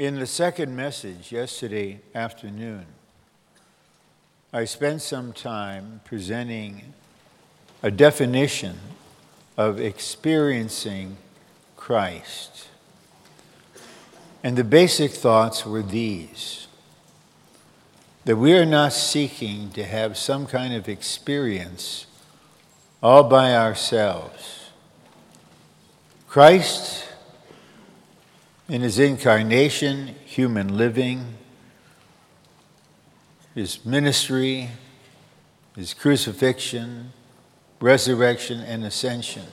In the second message yesterday afternoon, I spent some time presenting a definition of experiencing Christ. And the basic thoughts were these that we are not seeking to have some kind of experience all by ourselves. Christ, in his incarnation, human living, his ministry, his crucifixion, resurrection, and ascension,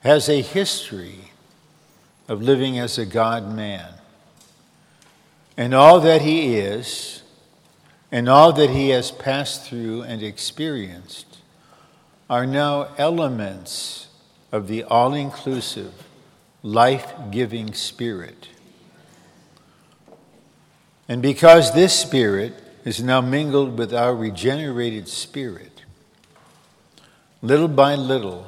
has a history of living as a God man. And all that he is, and all that he has passed through and experienced, are now elements of the all inclusive, life giving Spirit. And because this Spirit is now mingled with our regenerated spirit, little by little,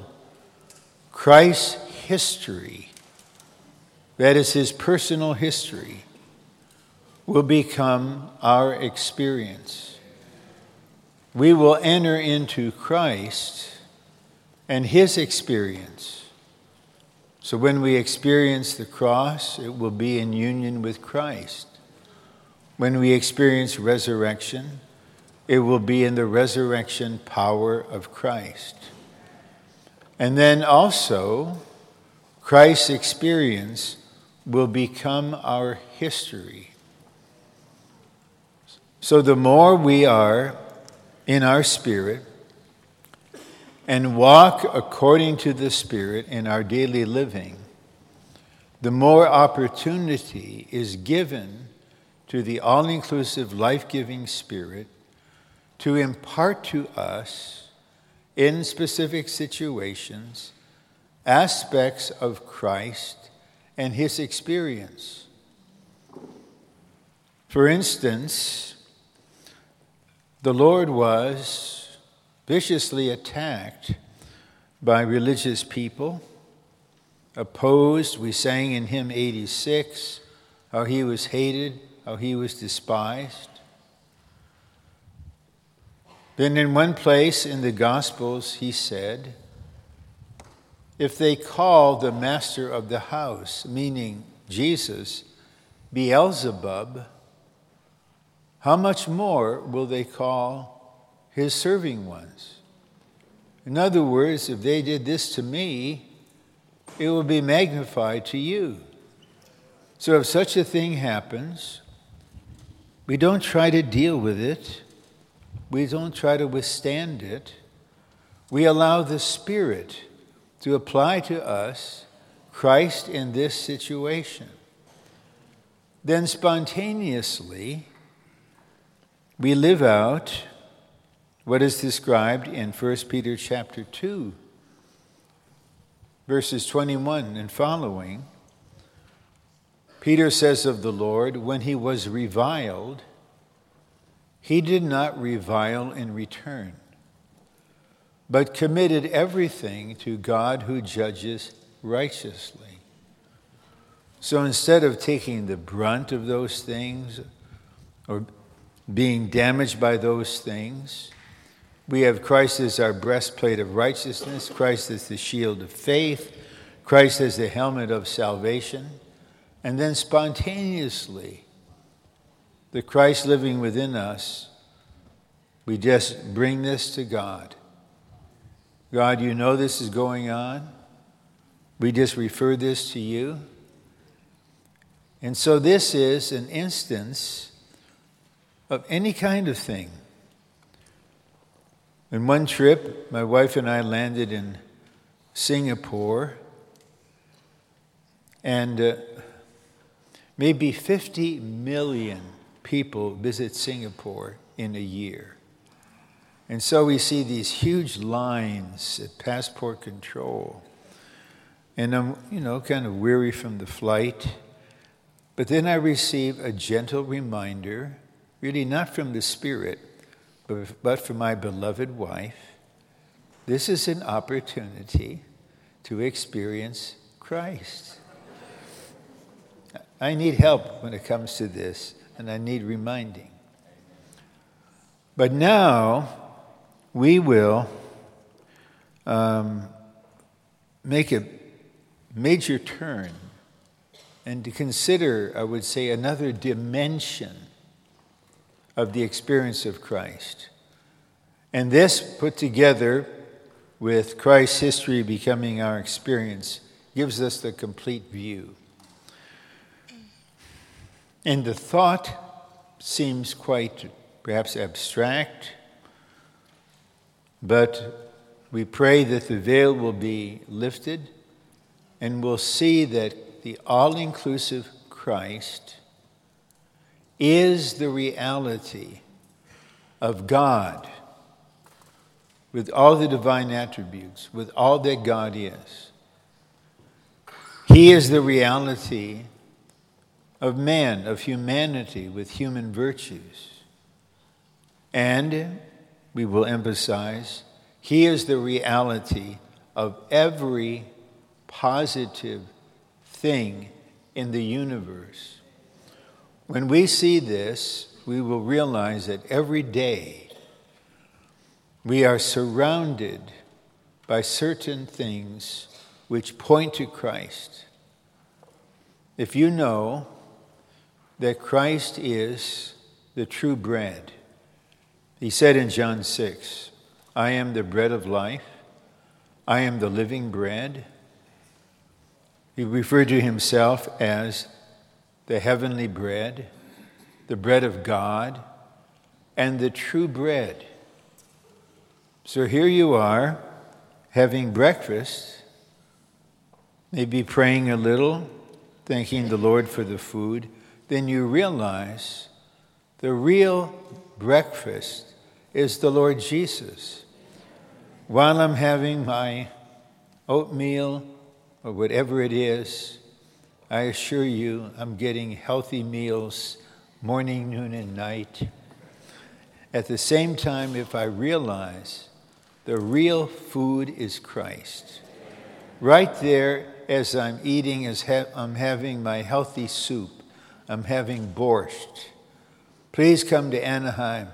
Christ's history, that is his personal history, will become our experience. We will enter into Christ and his experience. So when we experience the cross, it will be in union with Christ. When we experience resurrection, it will be in the resurrection power of Christ. And then also, Christ's experience will become our history. So the more we are in our spirit and walk according to the Spirit in our daily living, the more opportunity is given to the all inclusive, life giving Spirit to impart to us in specific situations aspects of Christ and his experience. For instance, the Lord was viciously attacked by religious people, opposed. We sang in hymn 86 how he was hated, how he was despised. Then, in one place in the Gospels, he said, If they call the master of the house, meaning Jesus, Beelzebub, how much more will they call his serving ones? In other words, if they did this to me, it will be magnified to you. So if such a thing happens, we don't try to deal with it. We don't try to withstand it. We allow the Spirit to apply to us Christ in this situation. Then spontaneously, we live out what is described in 1 Peter chapter 2, verses 21 and following. Peter says of the Lord, when he was reviled, he did not revile in return, but committed everything to God who judges righteously. So instead of taking the brunt of those things or being damaged by those things, we have Christ as our breastplate of righteousness, Christ as the shield of faith, Christ as the helmet of salvation, and then spontaneously the Christ living within us, we just bring this to God. God, you know this is going on. We just refer this to you. And so this is an instance of any kind of thing. In one trip, my wife and I landed in Singapore, and uh, maybe 50 million people visit Singapore in a year. And so we see these huge lines at passport control. And I'm, you know, kind of weary from the flight. But then I receive a gentle reminder, really not from the Spirit, but, for my beloved wife. This is an opportunity to experience Christ. I need help when it comes to this, and I need reminding. But now we will um, make a major turn and to consider, I would say, another dimension of the experience of Christ. And this put together with Christ's history becoming our experience gives us the complete view. And the thought seems quite perhaps abstract, but we pray that the veil will be lifted and we'll see that the all inclusive Christ is the reality of God with all the divine attributes, with all that God is. He is the reality of man, of humanity, with human virtues. And we will emphasize, He is the reality of every positive thing in the universe. When we see this, we will realize that every day we are surrounded by certain things which point to Christ. If you know that Christ is the true bread, he said in John 6, I am the bread of life, I am the living bread. He referred to himself as the heavenly bread, the bread of God, and the true bread. So here you are having breakfast, maybe praying a little, thanking the Lord for the food. Then you realize the real breakfast is the Lord Jesus. While I'm having my oatmeal or whatever it is, I assure you I'm getting healthy meals morning, noon, and night. At the same time, if I realize the real food is Christ. Right there, as I'm eating, as ha- I'm having my healthy soup, I'm having borscht. Please come to Anaheim.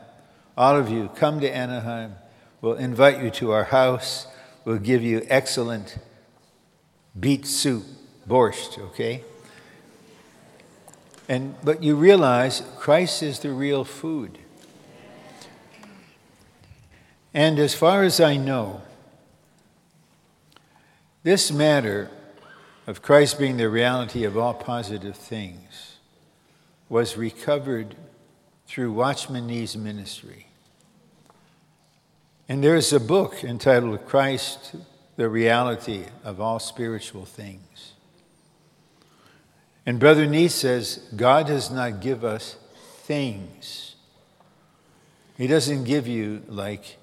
All of you, come to Anaheim. We'll invite you to our house. We'll give you excellent beet soup, borscht, okay? And but you realize Christ is the real food. And as far as I know, this matter of Christ being the reality of all positive things was recovered through Watchman Nee's ministry. And there's a book entitled Christ, the Reality of All Spiritual Things. And Brother Nee says, God does not give us things. He doesn't give you like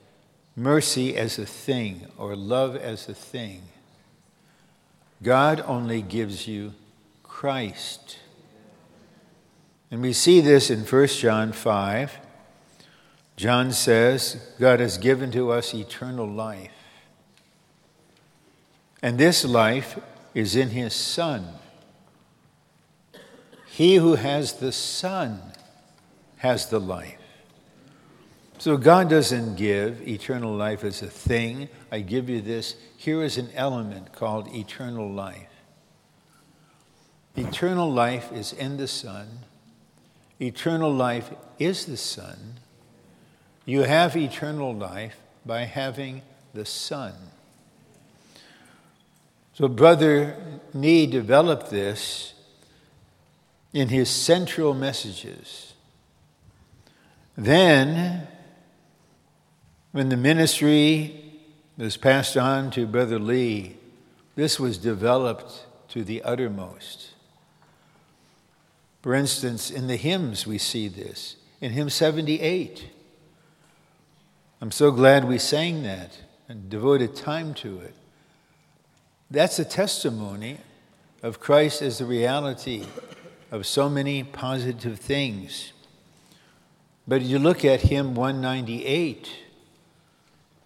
mercy as a thing or love as a thing. God only gives you Christ. And we see this in 1 John 5. John says, God has given to us eternal life. And this life is in his Son. He who has the Son has the life. So God doesn't give eternal life as a thing. I give you this. Here is an element called eternal life. Eternal life is in the Son. Eternal life is the Son. You have eternal life by having the Son. So, Brother Nee developed this in his central messages. Then, when the ministry was passed on to Brother Lee, this was developed to the uttermost. For instance, in the hymns, we see this. In hymn 78, I'm so glad we sang that and devoted time to it. That's a testimony of Christ as the reality of so many positive things. But you look at hymn 198,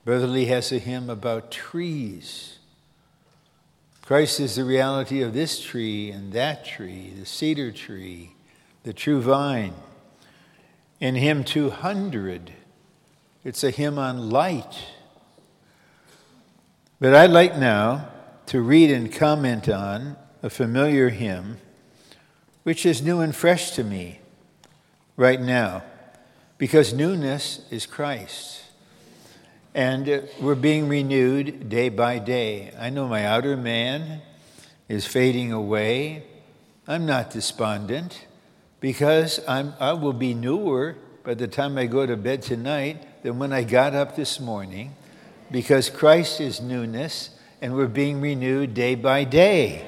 Brother Lee has a hymn about trees. Christ is the reality of this tree and that tree, the cedar tree, the true vine. In hymn 200, it's a hymn on light. But I'd like now to read and comment on a familiar hymn, which is new and fresh to me right now, because newness is Christ. And uh, we're being renewed day by day. I know my outer man is fading away. I'm not despondent because I'm, I will be newer by the time I go to bed tonight than when I got up this morning because Christ is newness and we're being renewed day by day.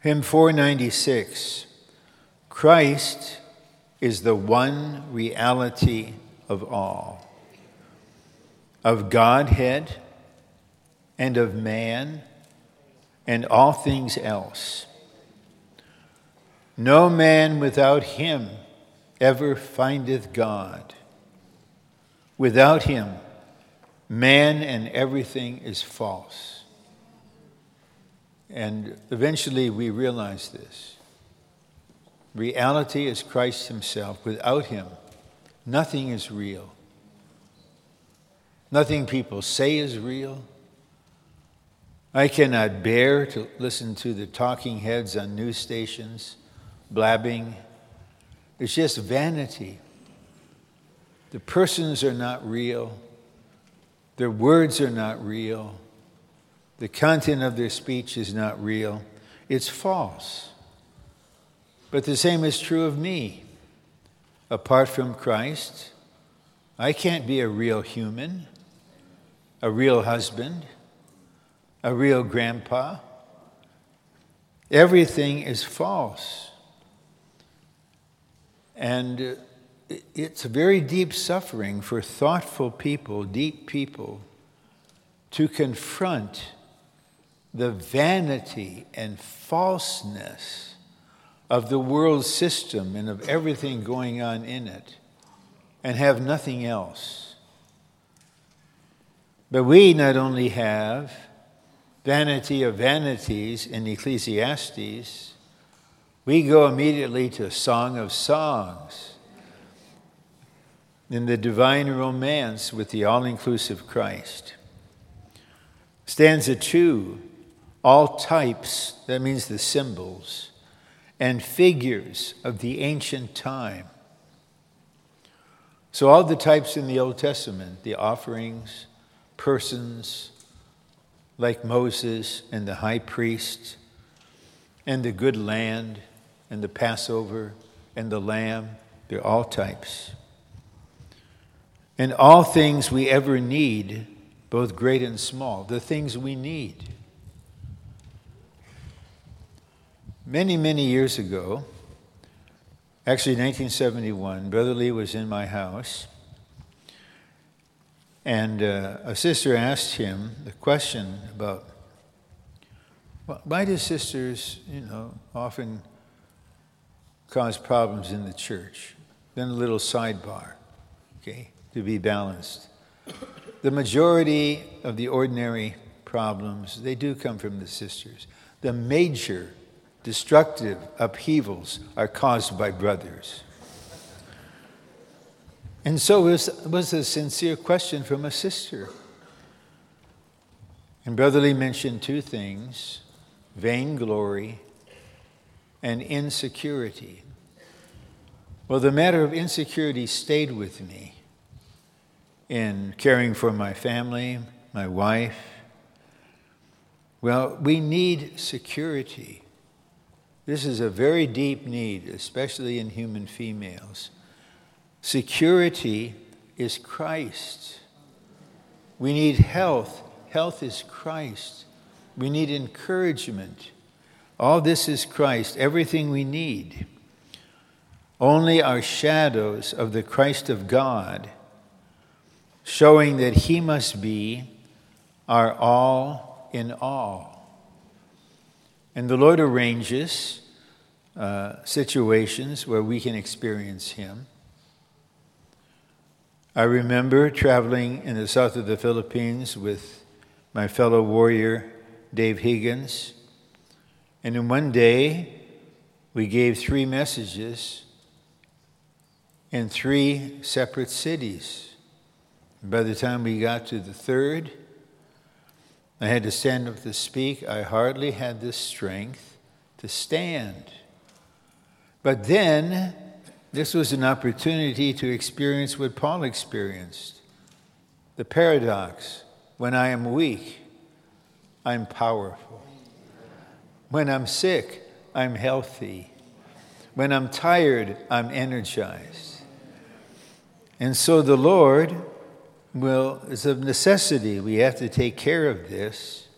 Hymn 496 Christ is the one reality of all, of Godhead and of man and all things else. No man without him ever findeth God. Without him, man and everything is false. And eventually we realize this. Reality is Christ himself. Without him, nothing is real. Nothing people say is real. I cannot bear to listen to the talking heads on news stations blabbing. It's just vanity. The persons are not real. Their words are not real. The content of their speech is not real. It's false. But the same is true of me. Apart from Christ, I can't be a real human, a real husband, a real grandpa. Everything is false. And it's a very deep suffering for thoughtful people, deep people, to confront the vanity and falseness of the world system and of everything going on in it and have nothing else. But we not only have vanity of vanities in Ecclesiastes, we go immediately to Song of Songs in the divine romance with the all inclusive Christ. Stanza two, all types, that means the symbols, and figures of the ancient time. So, all the types in the Old Testament, the offerings, persons like Moses and the high priest, and the good land, and the Passover, and the lamb, they're all types and all things we ever need, both great and small, the things we need. Many, many years ago, actually 1971, Brother Lee was in my house, and uh, a sister asked him the question about why do sisters, you know, often cause problems in the church? Then a little sidebar, okay? to be balanced. The majority of the ordinary problems, they do come from the sisters. The major destructive upheavals are caused by brothers. And so it was, a sincere question from a sister. And Brother Lee mentioned two things vainglory and insecurity. Well, the matter of insecurity stayed with me in caring for my family, my wife. Well, we need security. This is a very deep need, especially in human females. Security is Christ. We need health. Health is Christ. We need encouragement. All this is Christ, everything we need. Only our shadows of the Christ of God showing that He must be our all in all. And the Lord arranges uh, situations where we can experience Him. I remember traveling in the south of the Philippines with my fellow warrior, Dave Higgins. And in one day, we gave three messages in three separate cities. By the time we got to the third, I had to stand up to speak. I hardly had the strength to stand. But then, this was an opportunity to experience what Paul experienced the paradox. When I am weak, I'm powerful. When I'm sick, I'm healthy. When I'm tired, I'm energized. And so the Lord will, it's a necessity. We have to take care of this.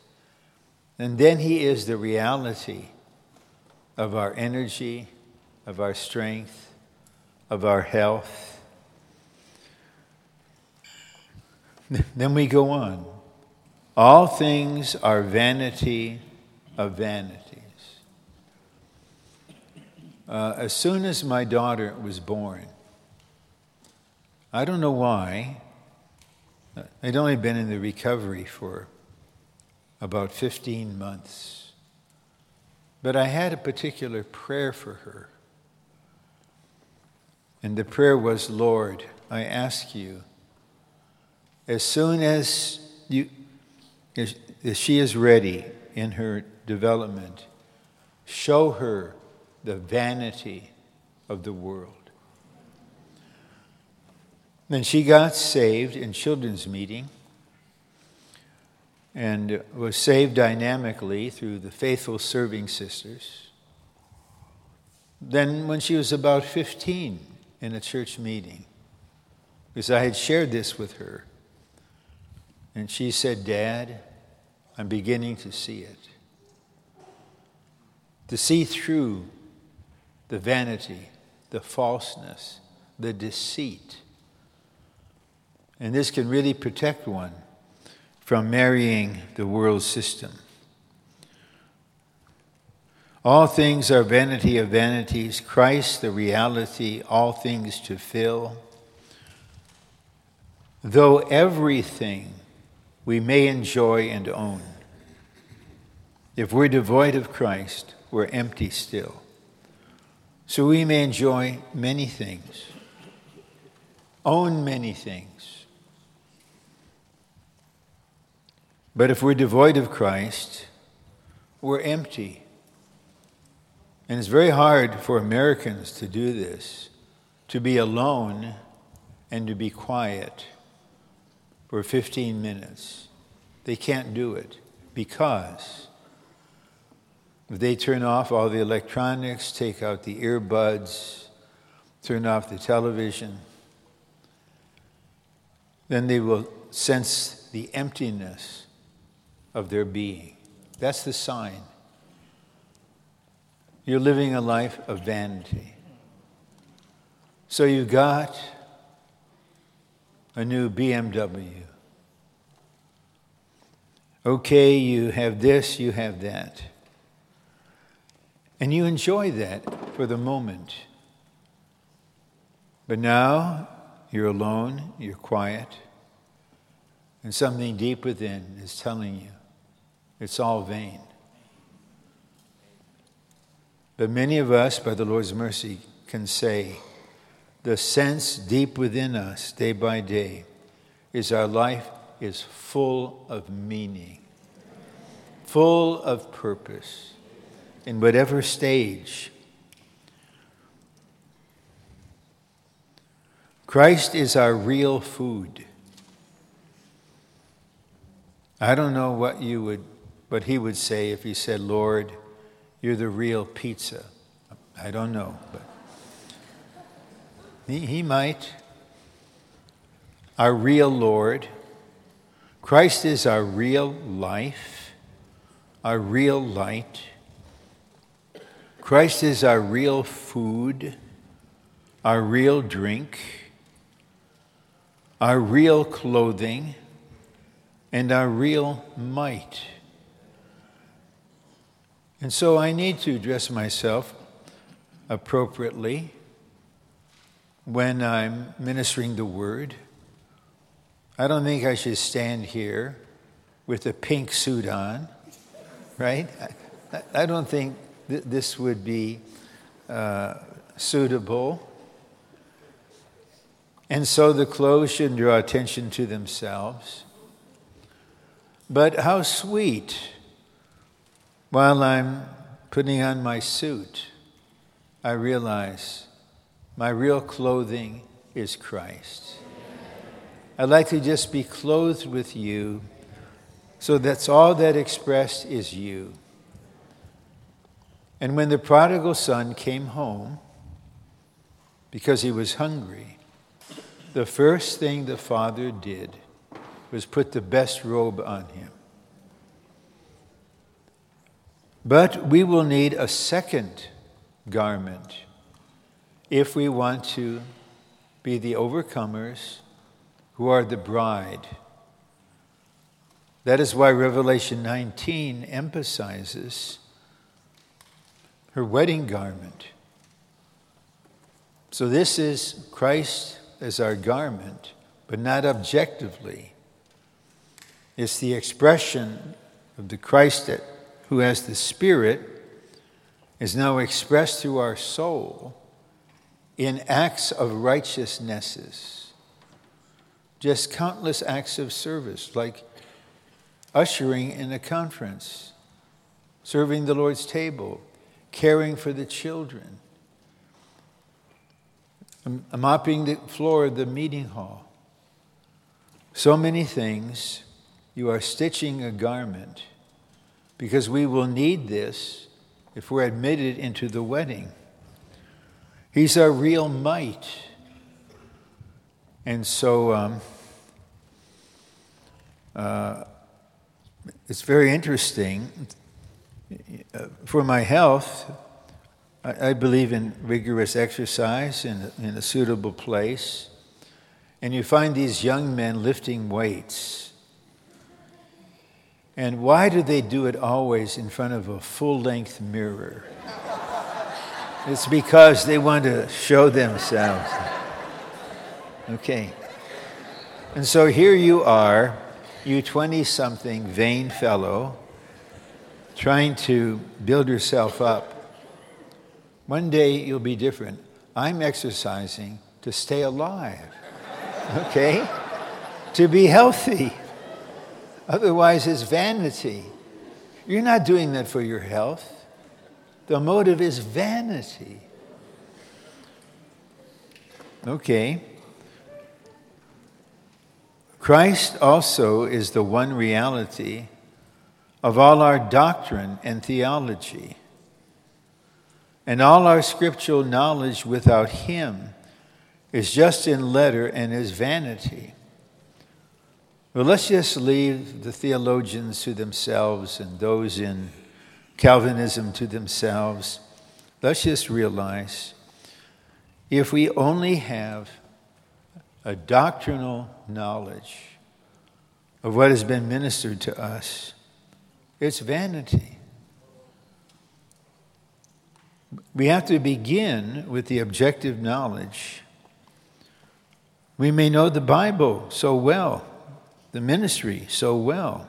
And then He is the reality of our energy, of our strength, of our health. Then we go on. All things are vanity of vanities. Uh, as soon as my daughter was born, I don't know why, I'd only been in the recovery for about 15 months. But I had a particular prayer for her. And the prayer was Lord, I ask you, as soon as, you, as she is ready in her development, show her the vanity of the world. Then she got saved in children's meeting and was saved dynamically through the faithful serving sisters. Then, when she was about 15 in a church meeting, because I had shared this with her, and she said, Dad, I'm beginning to see it. To see through the vanity, the falseness, the deceit and this can really protect one from marrying the world system. All things are vanity of vanities, Christ the reality, all things to fill. Though everything we may enjoy and own, if we're devoid of Christ, we're empty still. So we may enjoy many things, own many things, But if we're devoid of Christ, we're empty. And it's very hard for Americans to do this, to be alone and to be quiet for 15 minutes. They can't do it because if they turn off all the electronics, take out the earbuds, turn off the television, then they will sense the emptiness of their being. That's the sign. You're living a life of vanity. So you got a new BMW. Okay, you have this, you have that. And you enjoy that for the moment. But now you're alone, you're quiet, and something deep within is telling you it's all vain. But many of us, by the Lord's mercy, can say, the sense deep within us, day by day, is our life is full of meaning, full of purpose, in whatever stage. Christ is our real food. I don't know what you would but he would say if he said, Lord, you're the real pizza. I don't know, but he, he might. Our real Lord. Christ is our real life, our real light. Christ is our real food, our real drink, our real clothing, and our real might. And so I need to dress myself appropriately when I'm ministering the word. I don't think I should stand here with a pink suit on, right? I, don't think th- this would be uh, suitable. And so the clothes shouldn't draw attention to themselves. But how sweet, while I'm putting on my suit, I realize my real clothing is Christ. I'd like to just be clothed with you, so that's all that expressed is you. And when the prodigal son came home, because he was hungry, the first thing the father did was put the best robe on him. But we will need a second garment if we want to be the overcomers who are the bride. That is why Revelation 19 emphasizes her wedding garment. So, this is Christ as our garment, but not objectively. It's the expression of the Christ that, who has the Spirit, is now expressed through our soul in acts of righteousnesses. Just countless acts of service, like ushering in a conference, serving the Lord's table, caring for the children, mopping the floor of the meeting hall. So many things. You are stitching a garment because we will need this if we're admitted into the wedding. He's our real might. And so um, uh, it's very interesting. For my health, I, I believe in rigorous exercise in, in a suitable place. And you find these young men lifting weights. And why do they do it always in front of a full length mirror? it's because they want to show themselves. Okay. And so here you are, you 20 something vain fellow, trying to build yourself up one day you'll be different. I'm exercising to stay alive, okay? to be healthy. Otherwise, it's vanity. You're not doing that for your health. The motive is vanity. Okay. Christ also is the one reality of all our doctrine and theology. And all our scriptural knowledge without Him is just in letter and is vanity. Well, let's just leave the theologians to themselves and those in Calvinism to themselves. Let's just realize if we only have a doctrinal knowledge of what has been ministered to us, it's vanity. We have to begin with the objective knowledge. We may know the Bible so well, the ministry so well,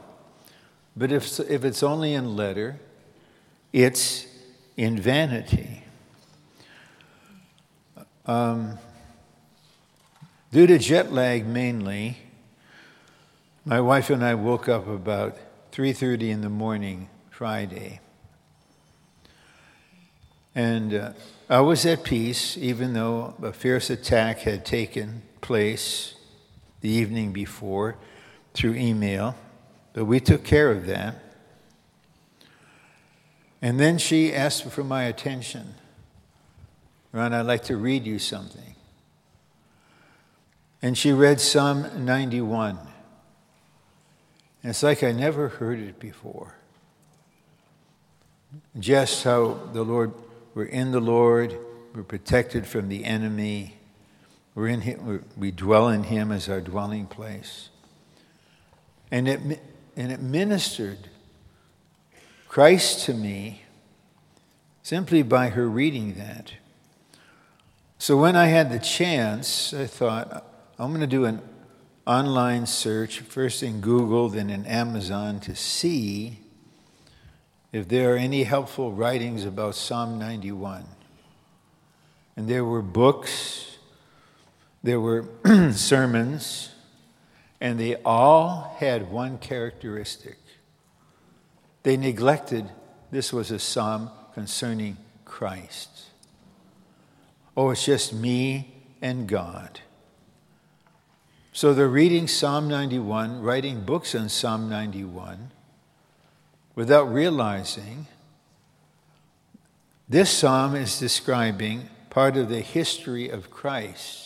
but if, if it's only in letter, it's in vanity. Um, due to jet lag mainly, my wife and I woke up about 3:30 in the morning Friday. And uh, I was at peace, even though a fierce attack had taken place the evening before through email. But we took care of that. And then she asked for my attention. Ron, I'd like to read you something. And she read Psalm 91. And it's like I never heard it before. Just how the Lord we're in the Lord. We're protected from the enemy. We're in him, we dwell in Him as our dwelling place. And it, and it ministered Christ to me simply by her reading that. So when I had the chance, I thought, I'm going to do an, online search, first in Google, then in Amazon, to see if there are any helpful writings about Psalm 91. And there were books, there were sermons, and they all had one characteristic. They neglected this was a psalm concerning Christ. Oh, it's just me and God. So they're reading Psalm 91, writing books on Psalm 91, without realizing this psalm is describing part of the history of Christ.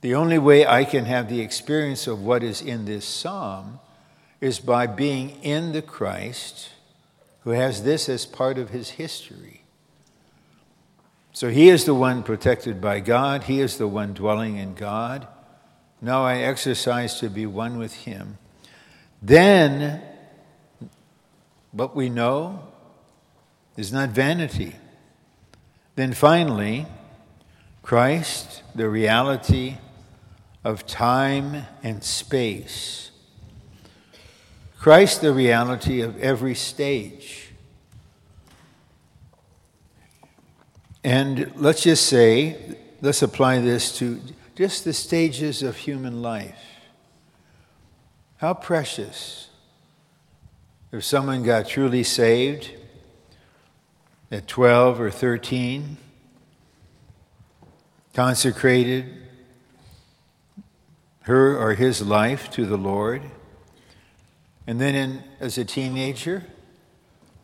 The only way I can have the experience of what is in this psalm is by being in the Christ who has this as part of his history. So he is the one protected by God, he is the one dwelling in God. Now I exercise to be one with him. Then, what we know is not vanity. Then finally, Christ, the reality of time and space. Christ, the reality of every stage. And let's just say, let's apply this to just the stages of human life. How precious if someone got truly saved at 12 or 13, consecrated her or his life to the Lord, and then in, as a teenager,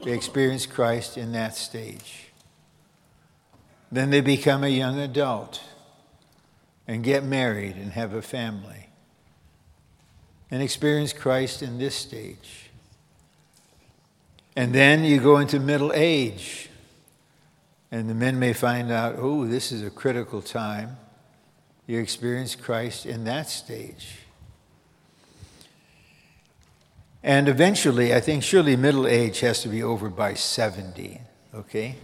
they experience Christ in that stage. Then they become a young adult and get married and have a family and experience Christ in this stage. And then you go into middle age, and the men may find out, oh, this is a critical time. You experience Christ in that stage. And eventually, I think surely middle age has to be over by 70, okay?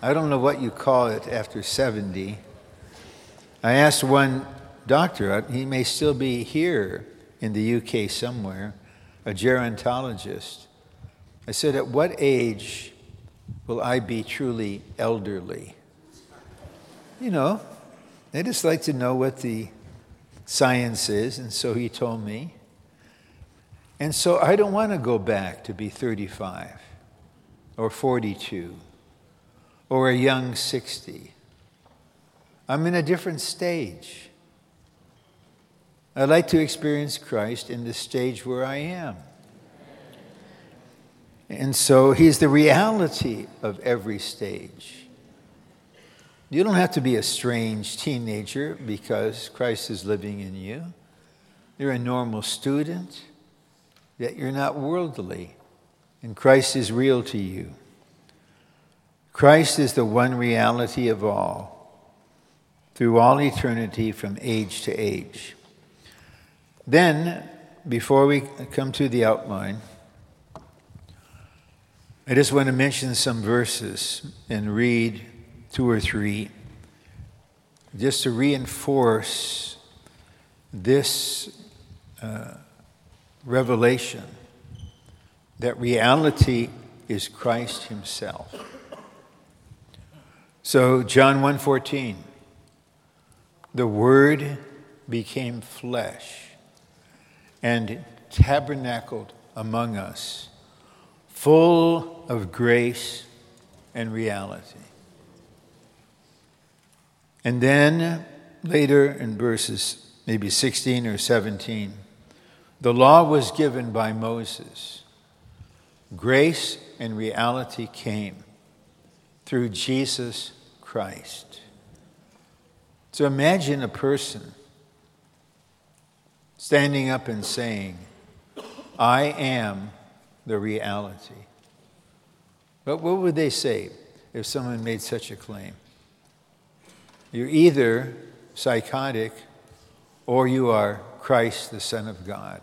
I don't know what you call it after 70. I asked one doctor, uh, he may still be here in the UK somewhere, a gerontologist. I said, At what age will I be truly elderly? You know, they just like to know what the science is, and so he told me. And so I don't want to go back to be 35 or 42 or a young 60. I'm in a different stage. I'd like to experience Christ in the stage where I am. And so he's the reality of every stage. You don't have to be a strange teenager because Christ is living in you. You're a normal student, yet you're not worldly, and Christ is real to you. Christ is the one reality of all, through all eternity from age to age. Then, before we come to the outline, I just want to mention some verses and read two or three just to reinforce this uh, revelation that reality is Christ Himself. So John 1:14 The word became flesh and tabernacled among us full of grace and reality. And then later in verses maybe 16 or 17 the law was given by Moses. Grace and reality came through Jesus Christ. So imagine a person standing up and saying, I am the reality. But what would they say if someone made such a claim? You're either psychotic or you are Christ, the Son of God.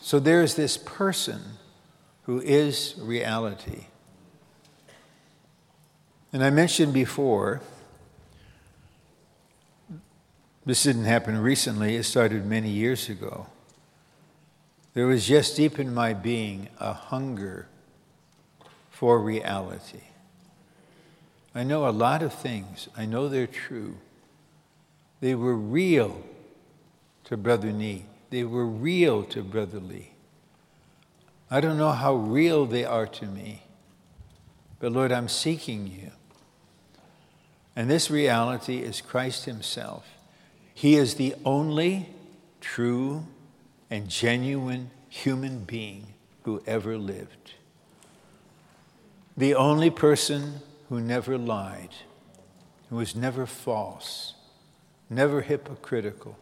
So there's this person who is reality. And I mentioned before This didn't happen recently, it started many years ago. There was just deep in my being a hunger for reality. I know a lot of things, I know they're true. They were real to Brother Nee, they were real to Brother Lee. I don't know how real they are to me, but Lord, I'm seeking you. And this reality is Christ Himself. He is the only true and genuine human being who ever lived. The only person who never lied, who was never false, never hypocritical.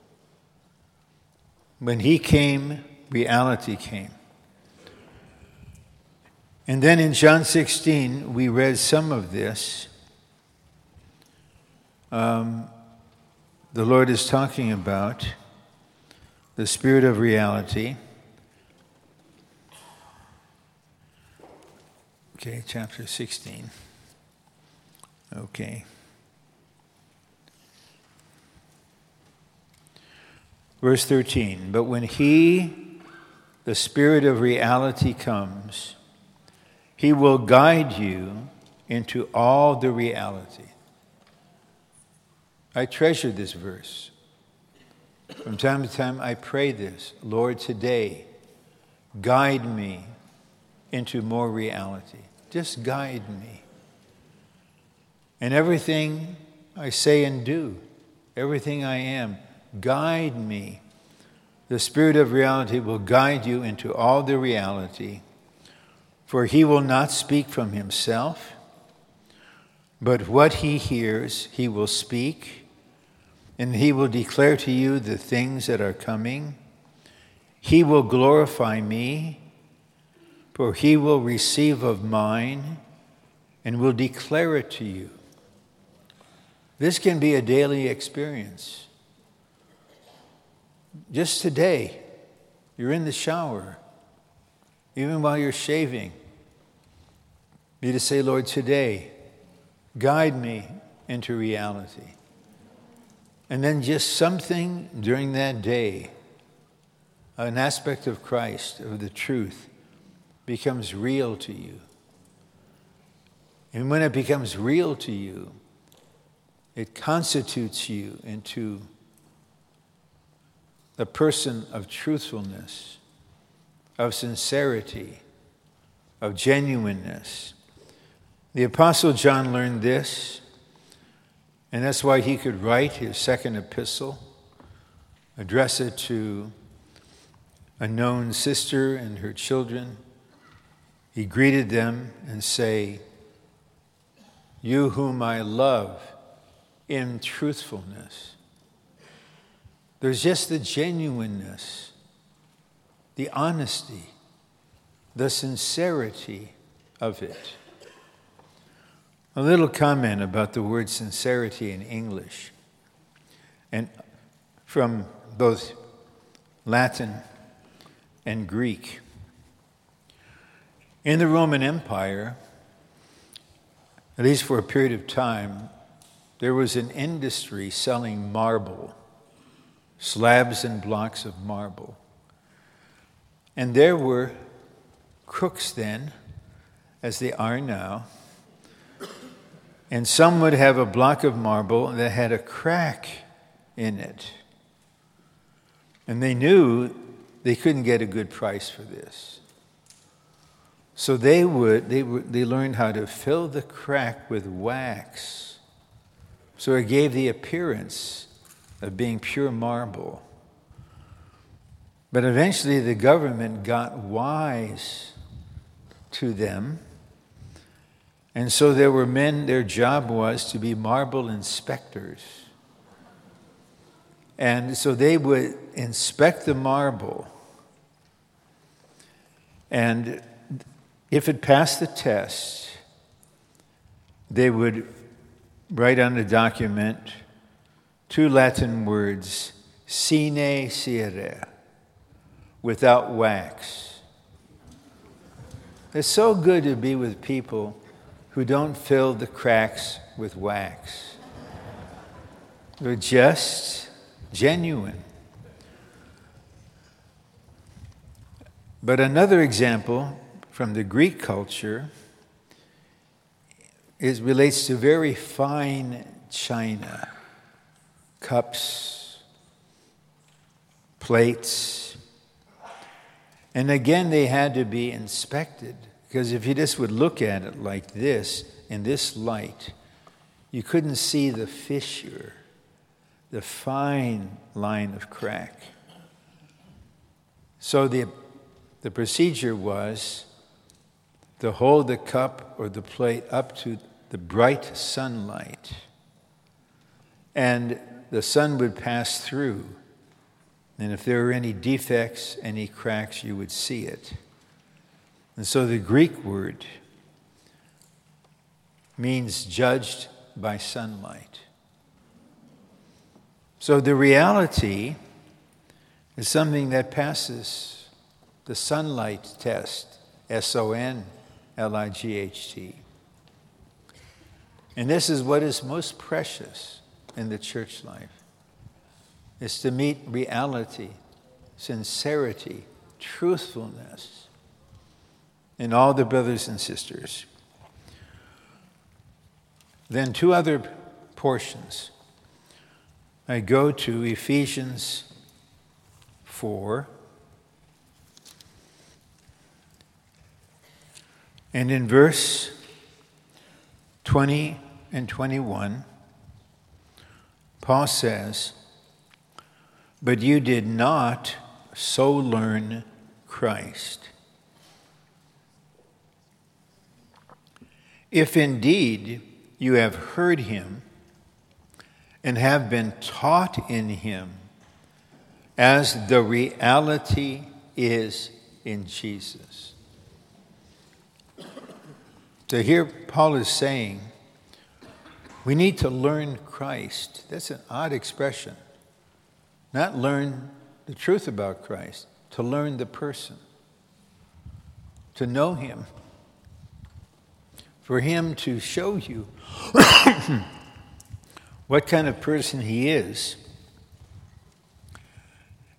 When he came, reality came. And then in John 16, we read some of this. Um, the Lord is talking about the spirit of reality. Okay, chapter 16. Okay. Verse 13 But when He, the Spirit of reality, comes, He will guide you into all the reality. I treasure this verse. From time to time, I pray this Lord, today, guide me into more reality. Just guide me. And everything I say and do, everything I am, guide me. The Spirit of reality will guide you into all the reality, for he will not speak from himself, but what he hears, he will speak and he will declare to you the things that are coming. He will glorify me, for he will receive of mine and will declare it to you. This can be a daily experience. Just today, you're in the shower, even while you're shaving. You to say, Lord, today, guide me into reality. And then just something during that day, an aspect of Christ, of the truth, becomes real to you. And when it becomes real to you, it constitutes you into a person of truthfulness, of sincerity, of genuineness. The Apostle John learned this and that's why he could write his second epistle, address it to a known sister and her children. He greeted them and say, You whom I love in truthfulness. There's just the genuineness, the honesty, the sincerity of it. A little comment about the word sincerity in English. And from both Latin and Greek. In the Roman Empire, at least for a period of time, there was an industry selling marble, slabs and blocks of marble. And there were crooks then, as they are now, and some would have a block of marble that had a crack in it. And they knew they couldn't get a good price for this. So they would, they, would, they learned how to fill the crack with wax. So it gave the appearance of being pure marble. But eventually the government got wise to them and so there were men, their job was to be marble inspectors. And so they would inspect the marble. And if it passed the test, they would write on the document two Latin words, sine cera, without wax. It's so good to be with people who don't fill the cracks with wax. They're just genuine. But another example from the Greek culture is relates to very fine china, cups, plates. And again, they had to be inspected because if you just would look at it like this, in this light, you couldn't see the fissure, the fine line of crack. So the the procedure was to hold the cup or the plate up to the bright sunlight, and the sun would pass through. And if there were any defects, any cracks, you would see it. And so the Greek word means judged by sunlight. So the reality is something that passes the sunlight test, S O N L I G H T. And this is what is most precious in the church life is to meet reality, sincerity, truthfulness in all the brothers and sisters. Then two other portions. I go to Ephesians 4 And in verse 20 and 21, Paul says, But you did not so learn Christ. If indeed you have heard him and have been taught in him as the reality is in Jesus. So here Paul is saying, we need to learn Christ. That's an odd expression. Not learn the truth about Christ, to learn the person, to know him, for him to show you what kind of person he is.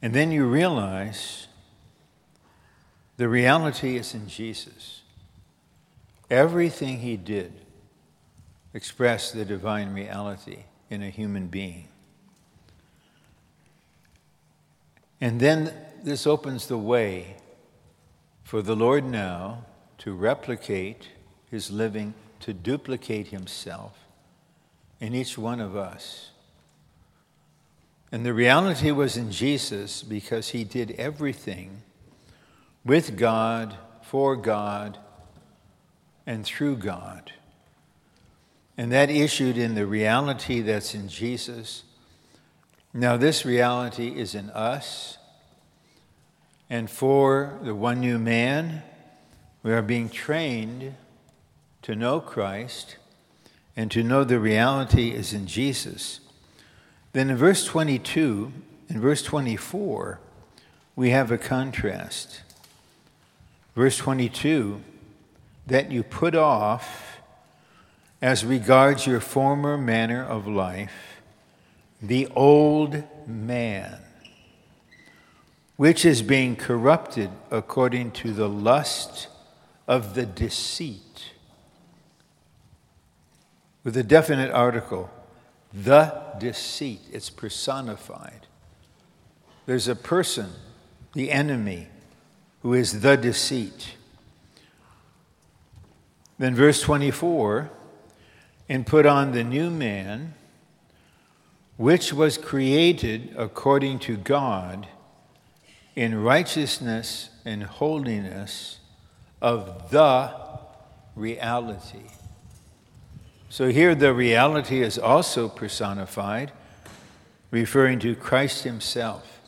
And then you realize the reality is in Jesus. Everything he did expressed the divine reality in a human being. And then this opens the way for the Lord now to replicate his living, to duplicate himself in each one of us. And the reality was in Jesus because he did everything with God, for God, and through God. And that issued in the reality that's in Jesus. Now, this reality is in us. And for the one new man, we are being trained to know Christ and to know the reality is in Jesus. Then in verse 22 and verse 24, we have a contrast. Verse 22 that you put off as regards your former manner of life the old man, which is being corrupted according to the lust of the deceit. With a definite article, the deceit, it's personified. There's a person, the enemy, who is the deceit. Then, verse 24, and put on the new man, which was created according to God in righteousness and holiness of the reality. So here the reality is also personified, referring to Christ Himself.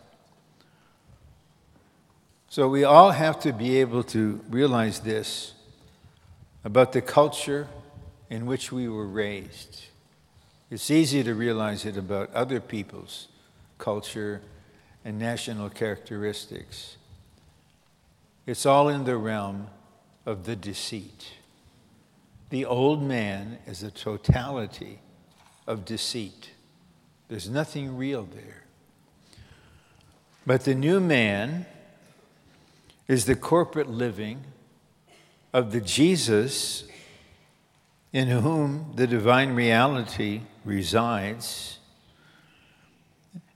So we all have to be able to realize this about the culture in which we were raised. It's easy to realize it about other people's culture and national characteristics. It's all in the realm of the deceit. The old man is a totality of deceit. There's nothing real there. But the new man is the corporate living of the Jesus in whom the divine reality resides.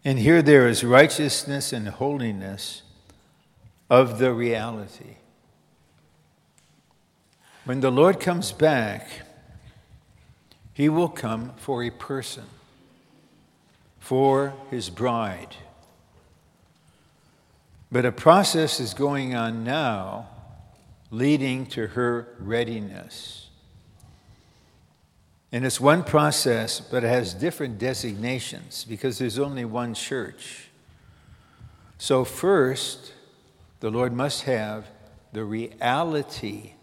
And here there is righteousness and holiness of the reality. When the Lord comes back, he will come for a person, for his bride. But a process is going on now leading to her readiness. And it's one process, but it has different designations because there's only one church. So, first, the Lord must have the reality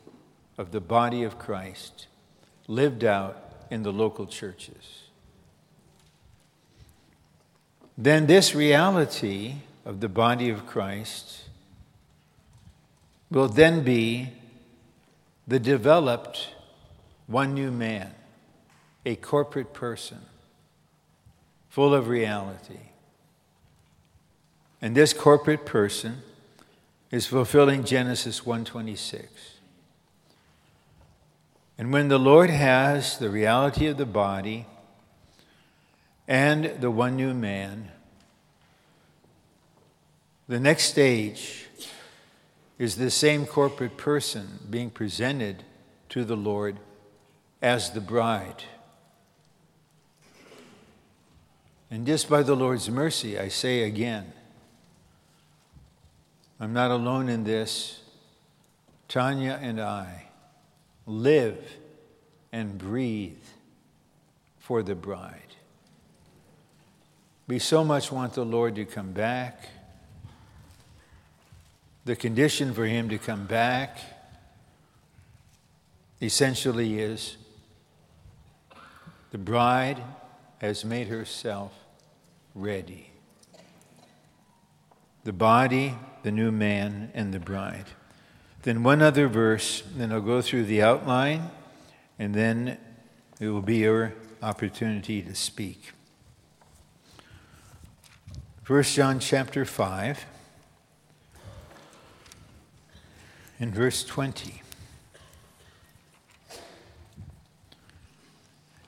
of the body of Christ lived out in the local churches. Then, this reality of the body of Christ will then be the developed one new man, a corporate person, full of reality. And this corporate person is fulfilling Genesis 126. And when the Lord has the reality of the body and the one new man, the next stage is the same corporate person being presented to the Lord as the bride. And just by the Lord's mercy, I say again, I'm not alone in this. Tanya and I live and breathe for the bride. We so much want the Lord to come back. The condition for him to come back essentially is the bride has made herself ready. The body, the new man, and the bride. Then one other verse, then I'll go through the outline, and then it will be your opportunity to speak. 1 John chapter 5, in verse 20.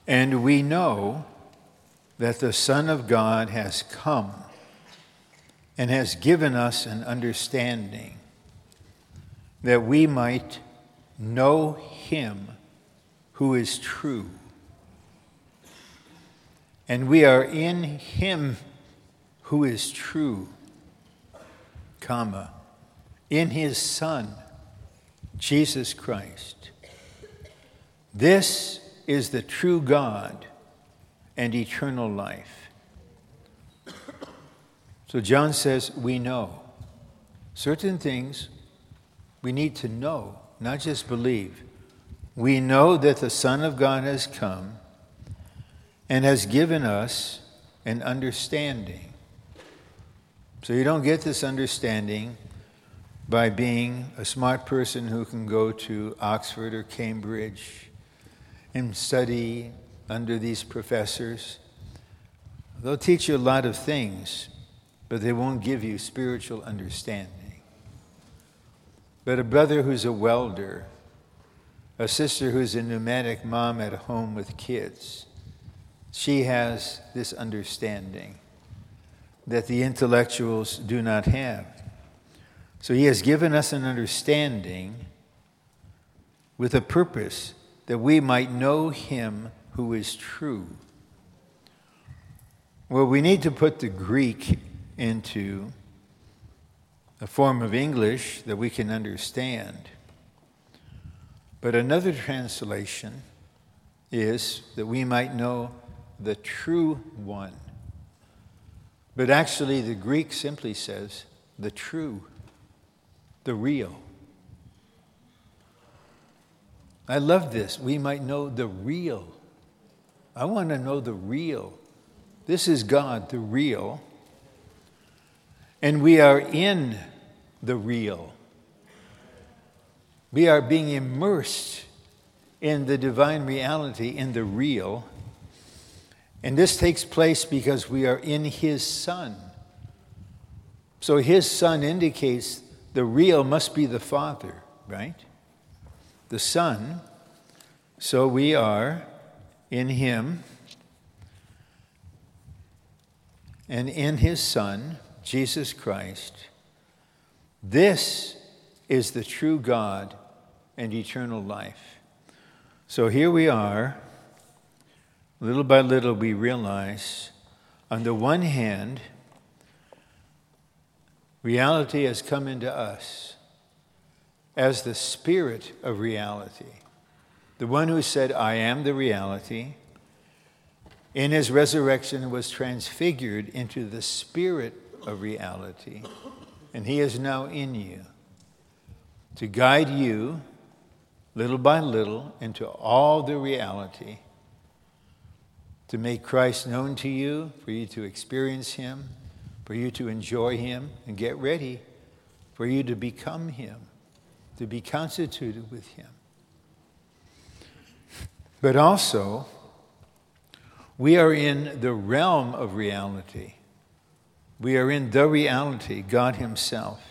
And we know that the Son of God has come and has given us an understanding that we might know him who is true. And we are in him who is true, comma, in his Son, Jesus Christ. This is the true God and eternal life. So John says, We know certain things we need to know, not just believe. We know that the Son of God has come and has given us an understanding. So you don't get this understanding by being a smart person who can go to Oxford or Cambridge and study under these professors. They'll teach you a lot of things, but they won't give you spiritual understanding. But a brother who's a welder, a sister who's a pneumatic mom at home with kids, she has this understanding that the intellectuals do not have. So he has given us an understanding with a purpose that we might know him who is true. Well, we need to put the Greek into a form of English that we can understand. But another translation is that we might know the true one. But actually, the Greek simply says the true, the real. I love this. We might know the real. I want to know the real. This is God, the real. And we are in the real. We are being immersed in the divine reality, in the real. And this takes place because we are in His Son. So his son indicates the real must be the Father, right? The Son. So we are in him and in his Son, Jesus Christ. This is the true God and eternal life. So here we are. Little by little, we realize, on the one hand, reality has come into us as the spirit of reality. The one who said, I am the reality, in his resurrection was transfigured into the spirit of reality, and he is now in you to guide you little by little into all the reality to make Christ known to you, for you to experience Him, for you to enjoy Him, and get ready for you to become Him, to be constituted with Him. But also, we are in the realm of reality. We are in the reality, God Himself.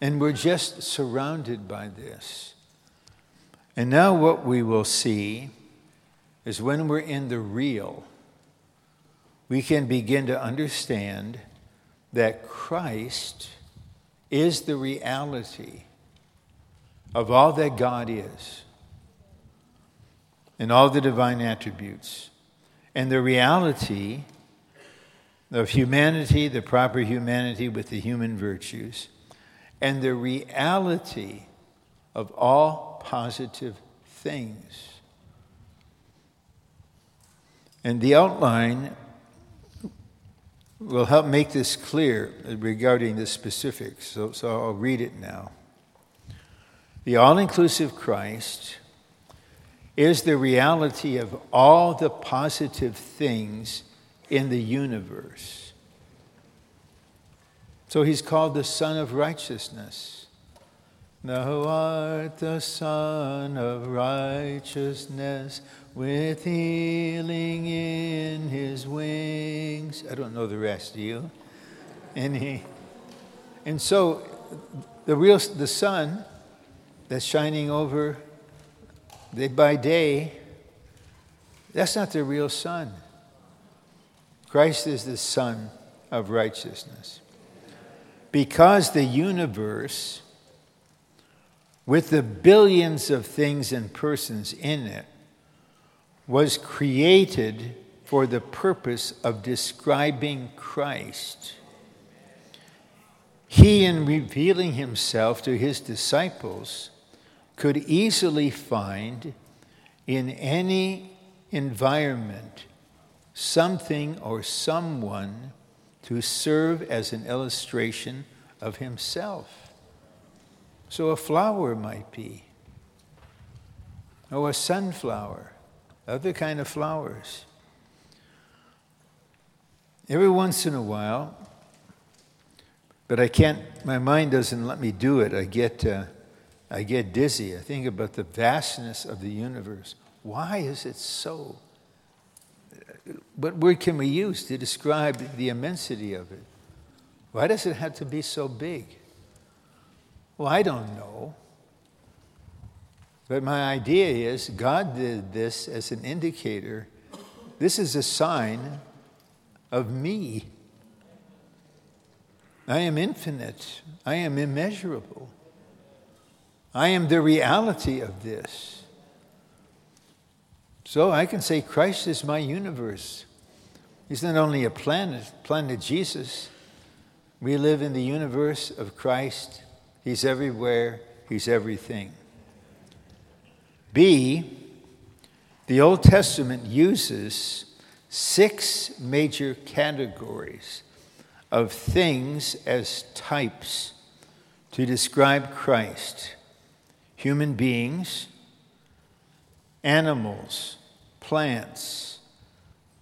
And we're just surrounded by this. And now, what we will see is when we're in the real, we can begin to understand that Christ is the reality of all that God is and all the divine attributes. And the reality of humanity, the proper humanity with the human virtues, and the reality of all positive things. And the outline will help make this clear regarding the specifics. So, so I'll read it now. The all inclusive Christ is the reality of all the positive things in the universe. So he's called the Sun of Righteousness. Thou art the Sun of Righteousness with healing in his wings. I don't know the rest, do you? And he, and so the real the sun that's shining over by day, that's not the real sun. Christ is the Sun of righteousness. Because the universe, with the billions of things and persons in it, was created for the purpose of describing Christ. He, in revealing himself to his disciples, could easily find in any environment something or someone to serve as an illustration of himself. So a flower might be, or a sunflower other kind of flowers. Every once in a while, but I can't, my mind doesn't let me do it. I get, uh, I get dizzy. I think about the vastness of the universe. Why is it so? What word can we use to describe the immensity of it? Why does it have to be so big? Well, I don't know. But my idea is God did this as an indicator. This is a sign of me. I am infinite. I am immeasurable. I am the reality of this. So I can say Christ is my universe. He's not only a planet, planet Jesus. We live in the universe of Christ. He's everywhere, He's everything. B, the Old Testament uses six major categories of things as types to describe Christ human beings, animals, plants,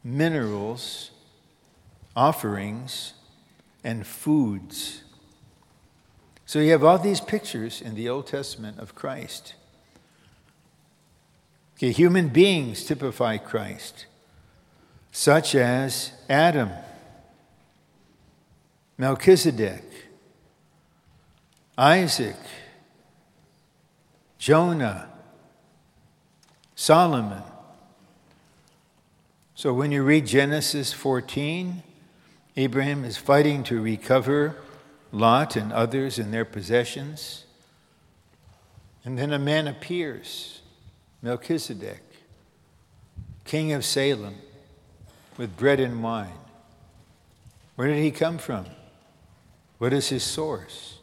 minerals, offerings, and foods. So you have all these pictures in the Old Testament of Christ. Okay, human beings typify Christ, such as Adam, Melchizedek, Isaac, Jonah, Solomon. So when you read Genesis 14, Abraham is fighting to recover Lot and others and their possessions. And then a man appears, Melchizedek, king of Salem, with bread and wine. Where did he come from? What is his source?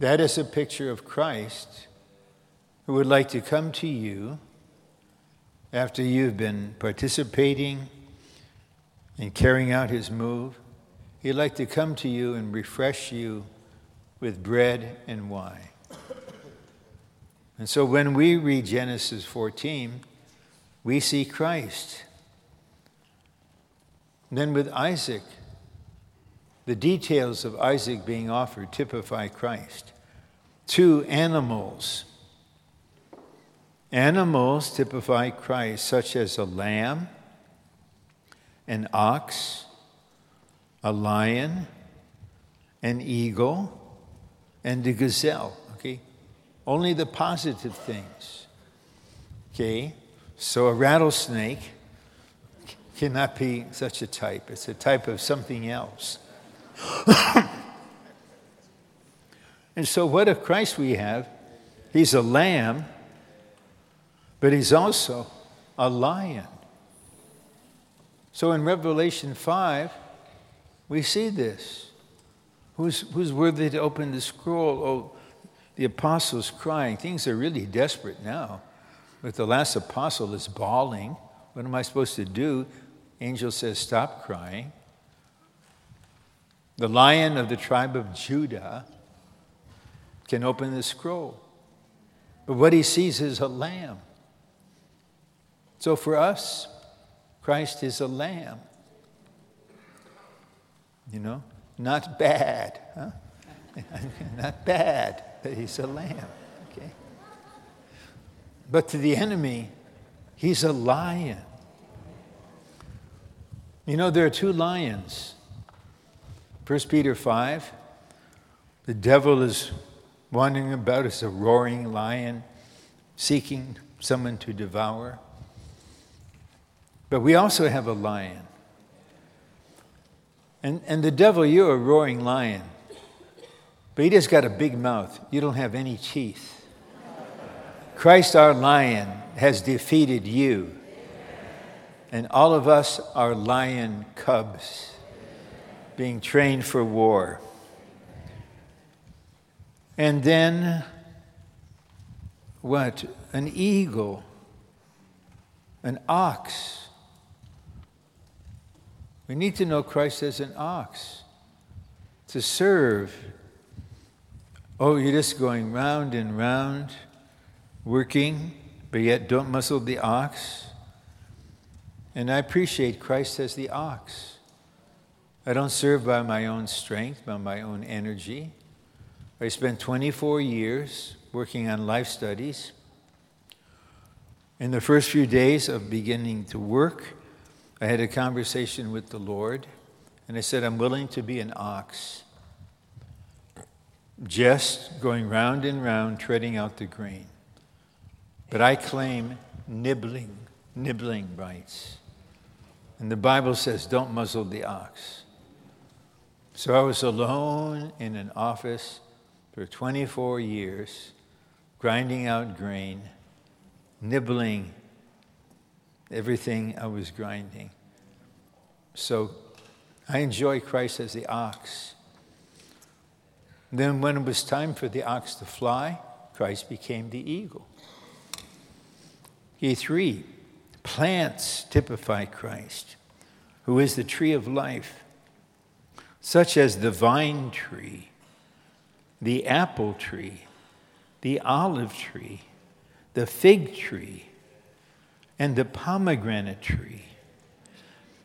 That is a picture of Christ who would like to come to you after you've been participating in carrying out his move. He'd like to come to you and refresh you with bread and wine. And so when we read Genesis 14, we see Christ. And then with Isaac, the details of Isaac being offered typify Christ. Two animals. Animals typify Christ, such as a lamb, an ox, a lion, an eagle, and a gazelle. Okay? Only the positive things. Okay? So a rattlesnake cannot be such a type. It's a type of something else. and so, what of Christ we have? He's a lamb, but he's also a lion. So, in Revelation 5, we see this. Who's, who's worthy to open the scroll? Oh, the apostles crying. Things are really desperate now. But the last apostle is bawling. What am I supposed to do? Angel says, Stop crying. The lion of the tribe of Judah can open the scroll. But what he sees is a lamb. So for us, Christ is a lamb. You know, not bad, huh? not bad, but he's a lamb, okay? But to the enemy, he's a lion. You know, there are two lions. 1 Peter 5, the devil is wandering about as a roaring lion, seeking someone to devour. But we also have a lion. And, and the devil, you're a roaring lion. But he just got a big mouth. You don't have any teeth. Christ, our lion, has defeated you. And all of us are lion cubs being trained for war. And then, what? An eagle, an ox. We need to know Christ as an ox to serve. Oh, you're just going round and round, working, but yet don't muzzle the ox. And I appreciate Christ as the ox. I don't serve by my own strength, by my own energy. I spent 24 years working on life studies. In the first few days of beginning to work, I had a conversation with the Lord, and I said, I'm willing to be an ox, just going round and round, treading out the grain. But I claim nibbling, nibbling rights. And the Bible says, don't muzzle the ox. So I was alone in an office for 24 years, grinding out grain, nibbling everything I was grinding. So I enjoy Christ as the ox. Then, when it was time for the ox to fly, Christ became the eagle. E3 Plants typify Christ, who is the tree of life, such as the vine tree, the apple tree, the olive tree, the fig tree, and the pomegranate tree.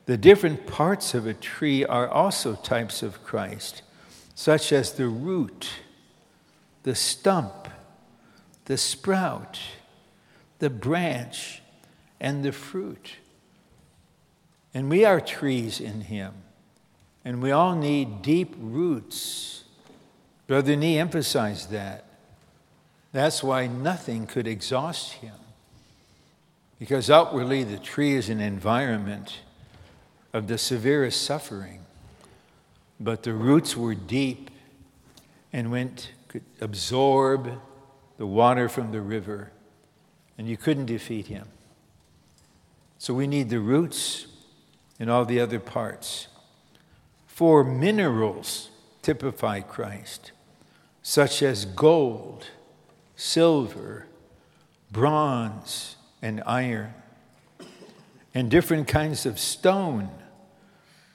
The different parts of a tree are also types of Christ, such as the root, the stump, the sprout, the branch, and the fruit. And we are trees in Him. And we all need deep roots. Brother Nee emphasized that. That's why nothing could exhaust him. Because outwardly, the tree is an environment of the severest suffering. But the roots were deep and went, could absorb the water from the river, and you couldn't defeat him. So we need the roots and all the other parts. Four minerals typify Christ, such as gold, silver, bronze, and iron, and different kinds of stone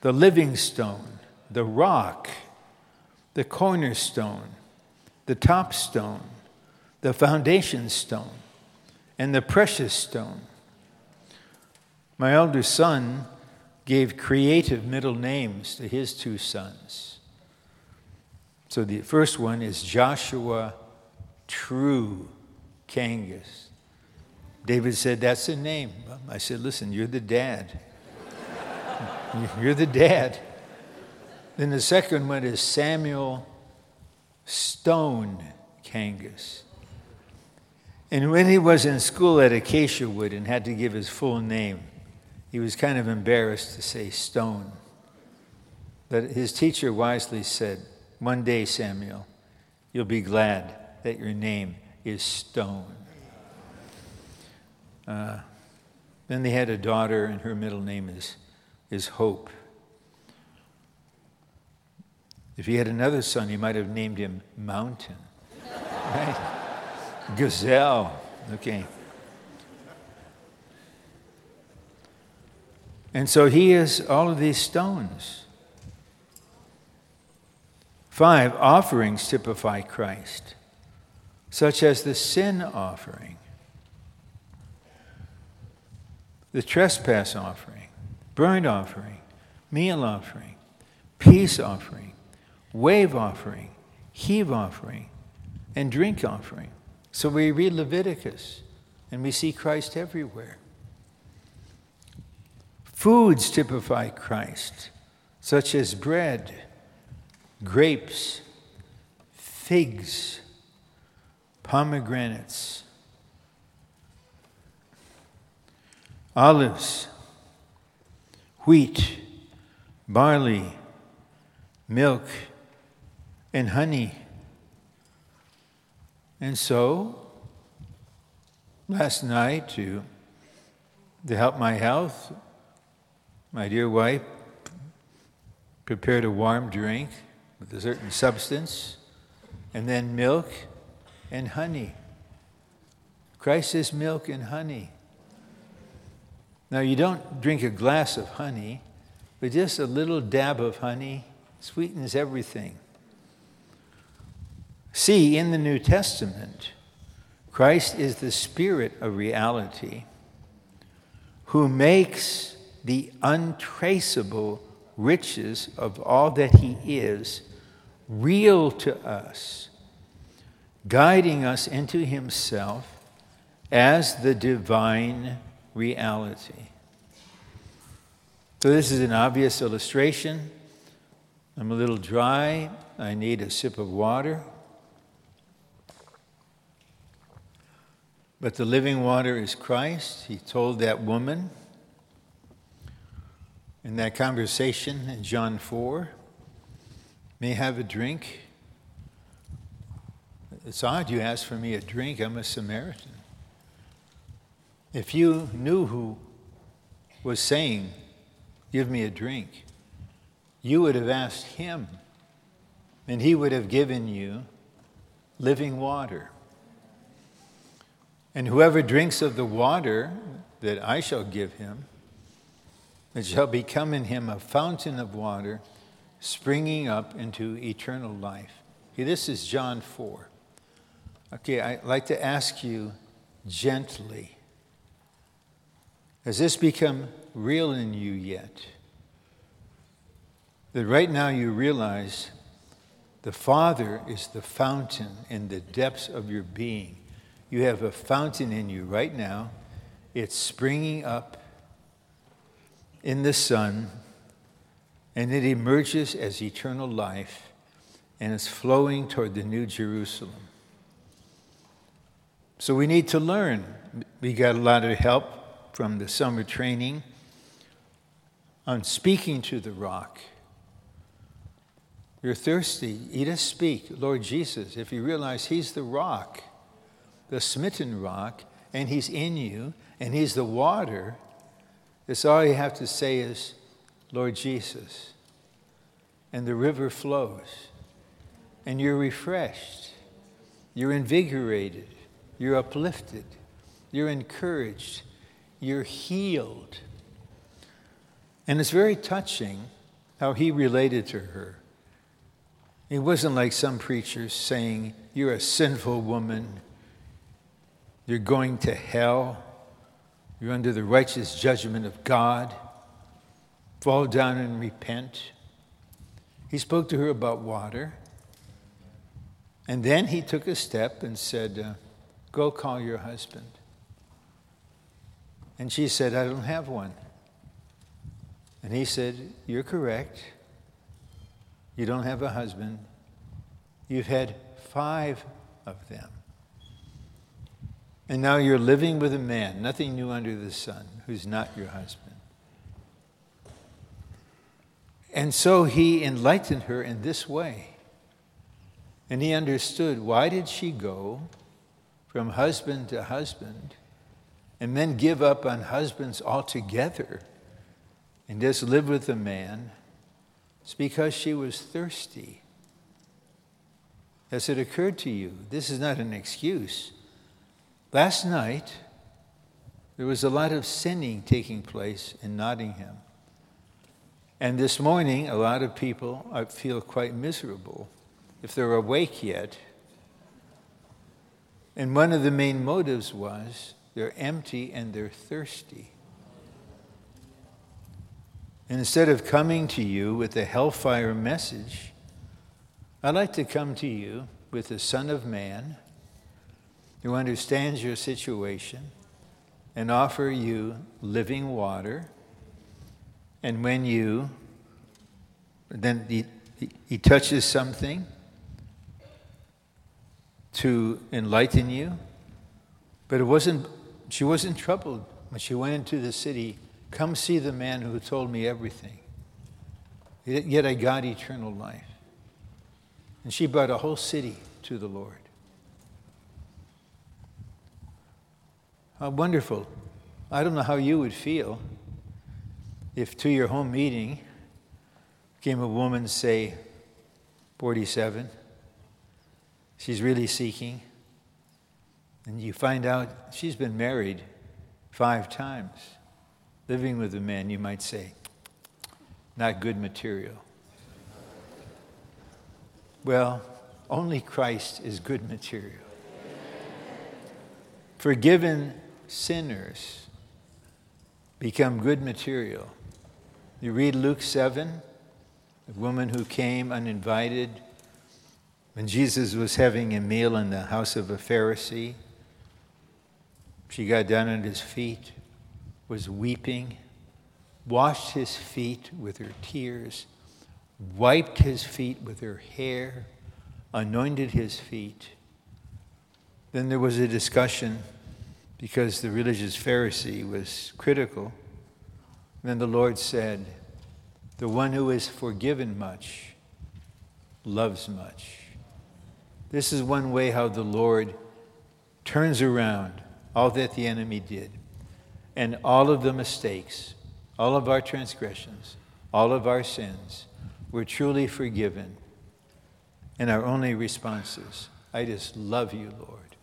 the living stone, the rock, the cornerstone, the top stone, the foundation stone, and the precious stone. My elder son gave creative middle names to his two sons. So the first one is Joshua True Kangas. David said, That's the name. I said, Listen, you're the dad. you're the dad. Then the second one is Samuel Stone Kangas. And when he was in school at Acaciawood and had to give his full name, he was kind of embarrassed to say Stone. But his teacher wisely said, One day, Samuel, you'll be glad that your name is Stone. Uh, then they had a daughter, and her middle name is, is Hope. If he had another son, he might have named him Mountain. Right? Gazelle. Okay. And so he is all of these stones. Five offerings typify Christ, such as the sin offering, the trespass offering, burnt offering, meal offering, peace offering, wave offering, heave offering, and drink offering. So we read Leviticus and we see Christ everywhere. Foods typify Christ, such as bread, grapes, figs, pomegranates, olives, wheat, barley, milk, and honey. And so, last night, to, to help my health, my dear wife prepared a warm drink with a certain substance, and then milk and honey. Christ is milk and honey. Now, you don't drink a glass of honey, but just a little dab of honey sweetens everything. See, in the New Testament, Christ is the Spirit of reality who makes the untraceable riches of all that He is real to us, guiding us into Himself as the divine reality. So, this is an obvious illustration. I'm a little dry. I need a sip of water. But the living water is Christ. He told that woman in that conversation in John 4 May have a drink? It's odd you ask for me a drink. I'm a Samaritan. If you knew who was saying, Give me a drink, you would have asked him, and he would have given you living water. And whoever drinks of the water that I shall give him, it shall become in him a fountain of water springing up into eternal life. Okay, this is John 4. Okay, I'd like to ask you gently has this become real in you yet? That right now you realize the Father is the fountain in the depths of your being. You have a fountain in you right now. It's springing up in the sun, and it emerges as eternal life and is flowing toward the New Jerusalem. So we need to learn. We got a lot of help from the summer training on speaking to the rock. You're thirsty, eat a speak, Lord Jesus. If you realize He's the rock, the smitten rock, and He's in you, and He's the water, it's all you have to say is, Lord Jesus. And the river flows, and you're refreshed, you're invigorated, you're uplifted, you're encouraged, you're healed. And it's very touching how he related to her. It wasn't like some preachers saying, You're a sinful woman, you're going to hell, you're under the righteous judgment of God, fall down and repent. He spoke to her about water. And then he took a step and said, uh, Go call your husband. And she said, I don't have one. And he said, You're correct. You don't have a husband. You've had five of them. And now you're living with a man, nothing new under the sun, who's not your husband. And so he enlightened her in this way. And he understood why did she go from husband to husband and then give up on husbands altogether and just live with a man? It's because she was thirsty. Has it occurred to you? This is not an excuse. Last night, there was a lot of sinning taking place in Nottingham. And this morning, a lot of people feel quite miserable if they're awake yet. And one of the main motives was they're empty and they're thirsty. And instead of coming to you with a hellfire message, I'd like to come to you with the Son of Man who understands your situation and offer you living water. And when you, then he, he touches something to enlighten you, but it wasn't, she wasn't troubled when she went into the city. Come see the man who told me everything. Yet I got eternal life. And she brought a whole city to the Lord. How wonderful. I don't know how you would feel if to your home meeting came a woman, say, 47, she's really seeking, and you find out she's been married five times, living with a man, you might say, not good material. Well, only Christ is good material. Forgiven sinners become good material. You read Luke 7, the woman who came uninvited when Jesus was having a meal in the house of a Pharisee. She got down at his feet, was weeping, washed his feet with her tears, wiped his feet with her hair, anointed his feet. Then there was a discussion because the religious Pharisee was critical. Then the Lord said, The one who is forgiven much loves much. This is one way how the Lord turns around all that the enemy did and all of the mistakes, all of our transgressions, all of our sins were truly forgiven. And our only response is, I just love you, Lord.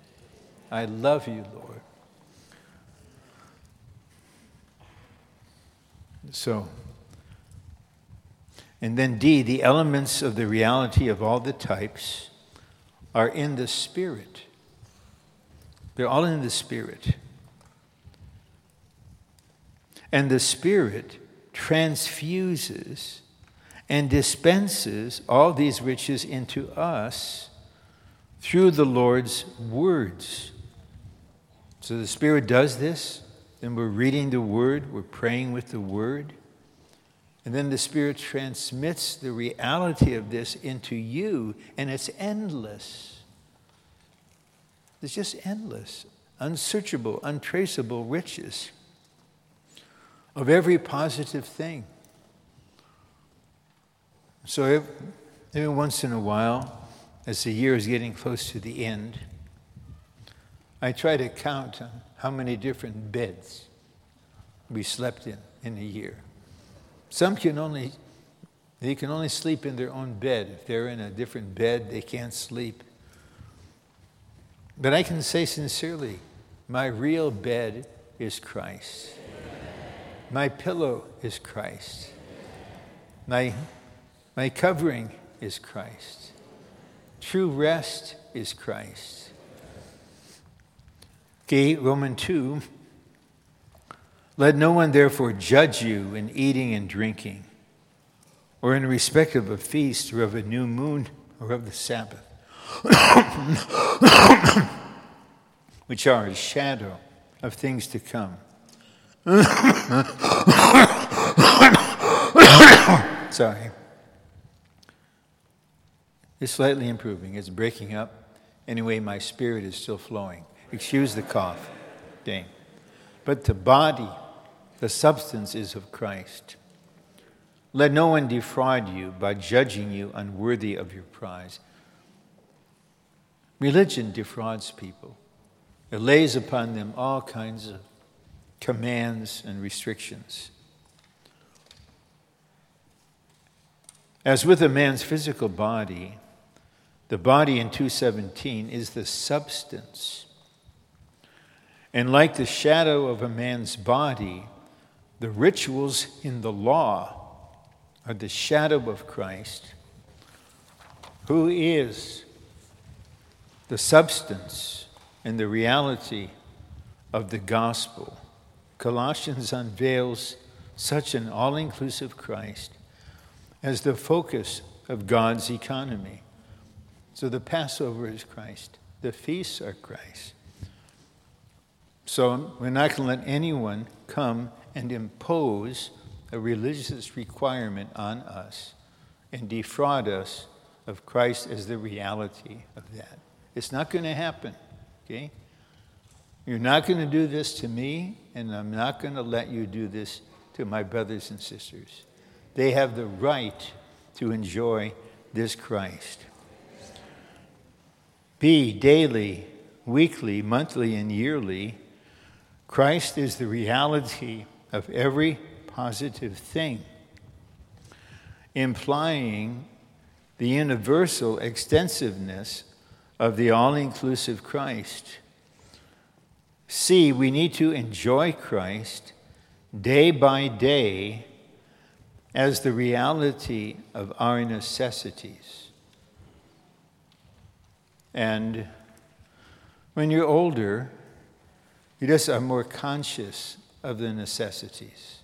I love you, Lord. So, and then D, the elements of the reality of all the types are in the Spirit. They're all in the Spirit. And the Spirit transfuses and dispenses all these riches into us through the Lord's words. So the Spirit does this then we're reading the Word, we're praying with the Word. And then the Spirit transmits the reality of this into you, and it's endless. It's just endless, unsearchable, untraceable riches of every positive thing. So every, once in a while, as the year is getting close to the end, I try to count how many different beds we slept in in a year. Some can only they can only sleep in their own bed. If they're in a different bed, they can't sleep. But I can say sincerely, my real bed is Christ. My pillow is Christ. My, my covering is Christ. True rest is Christ. Okay, Roman 2 let no one therefore judge you in eating and drinking, or in respect of a feast, or of a new moon, or of the Sabbath, which are a shadow of things to come. Sorry. It's slightly improving. It's breaking up. Anyway, my spirit is still flowing. Excuse the cough. Dang. But the body the substance is of Christ. Let no one defraud you by judging you unworthy of your prize. Religion defrauds people. It lays upon them all kinds of commands and restrictions. As with a man's physical body, the body in 217 is the substance. And like the shadow of a man's body, the rituals in the law are the shadow of Christ, who is the substance and the reality of the gospel. Colossians unveils such an all inclusive Christ as the focus of God's economy. So the Passover is Christ, the feasts are Christ. So we're not going to let anyone come and impose a religious requirement on us and defraud us of Christ as the reality of that. It's not going to happen, okay? You're not going to do this to me, and I'm not going to let you do this to my brothers and sisters. They have the right to enjoy this Christ. B, daily, weekly, monthly, and yearly, Christ is the reality of every positive thing, implying the universal extensiveness of the all inclusive Christ. See, we need to enjoy Christ day by day as the reality of our necessities. And when you're older, you just are more conscious of the necessities.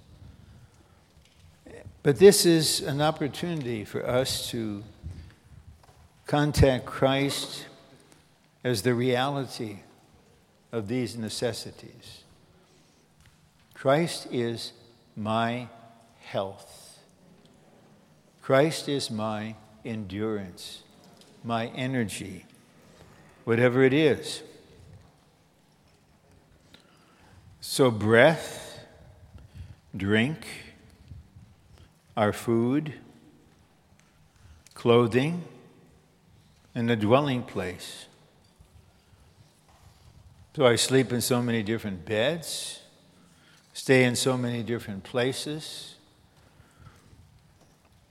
But this is an opportunity for us to contact Christ as the reality of these necessities. Christ is my health. Christ is my endurance, my energy, whatever it is. So, breath, drink, our food, clothing, and a dwelling place. So, I sleep in so many different beds, stay in so many different places.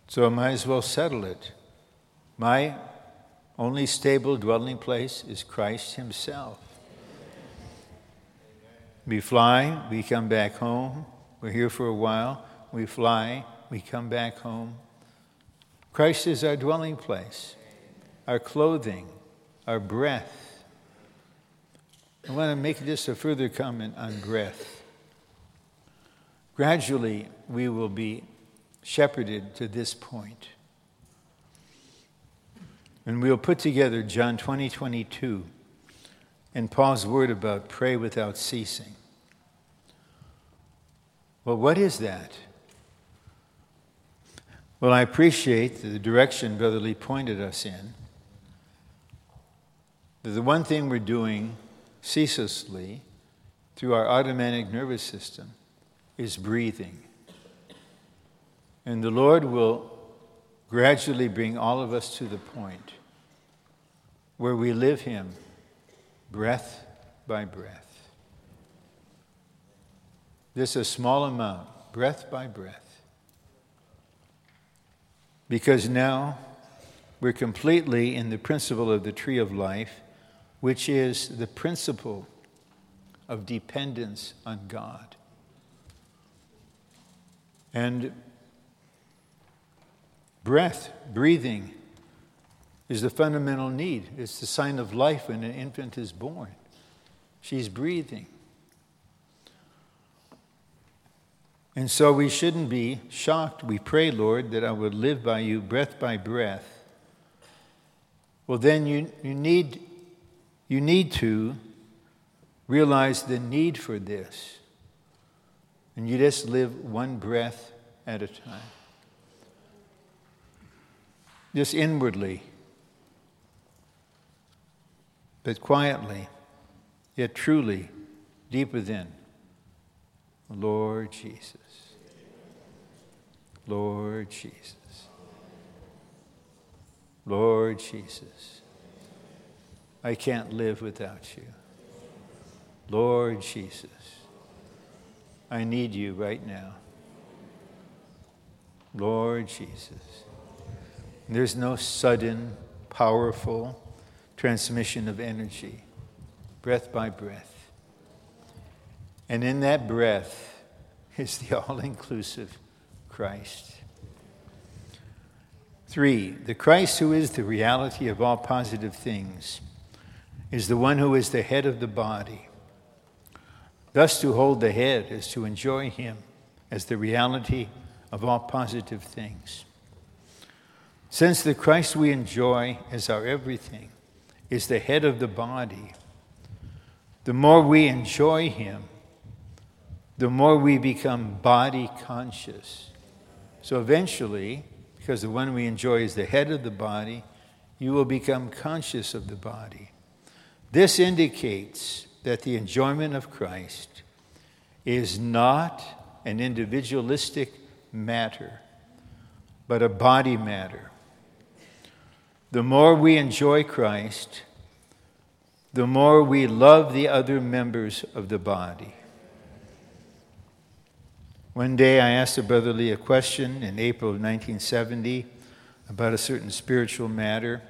So, I might as well settle it. My only stable dwelling place is Christ Himself. We fly, we come back home. We're here for a while. We fly, we come back home. Christ is our dwelling place, our clothing, our breath. I want to make just a further comment on breath. Gradually, we will be shepherded to this point. And we'll put together John 20, 22 and Paul's word about pray without ceasing. Well, what is that? Well, I appreciate the direction Brother Lee pointed us in. The one thing we're doing ceaselessly through our automatic nervous system is breathing. And the Lord will gradually bring all of us to the point where we live Him breath by breath. Just a small amount, breath by breath. Because now we're completely in the principle of the tree of life, which is the principle of dependence on God. And breath, breathing, is the fundamental need. It's the sign of life when an infant is born. She's breathing. And so we shouldn't be shocked. We pray, Lord, that I would live by you breath by breath. Well, then you, you, need, you need to realize the need for this. And you just live one breath at a time. Just inwardly, but quietly, yet truly, deep within. Lord Jesus. Lord Jesus. Lord Jesus. I can't live without you. Lord Jesus, I need you right now. Lord Jesus. There's no sudden, powerful transmission of energy, breath by breath. And in that breath is the all inclusive Christ. Three, the Christ who is the reality of all positive things is the one who is the head of the body. Thus, to hold the head is to enjoy him as the reality of all positive things. Since the Christ we enjoy is our everything is the head of the body, the more we enjoy him, the more we become body conscious. So eventually, because the one we enjoy is the head of the body, you will become conscious of the body. This indicates that the enjoyment of Christ is not an individualistic matter, but a body matter. The more we enjoy Christ, the more we love the other members of the body. One day I asked a brother Lee a question in April of 1970 about a certain spiritual matter.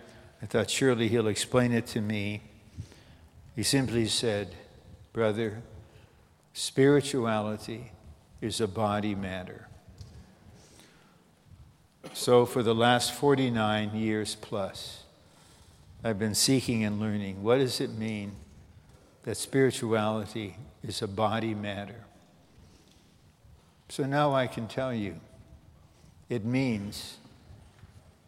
I thought surely he'll explain it to me. He simply said, Brother, spirituality is a body matter. So, for the last 49 years plus, I've been seeking and learning what does it mean that spirituality is a body matter? So now I can tell you it means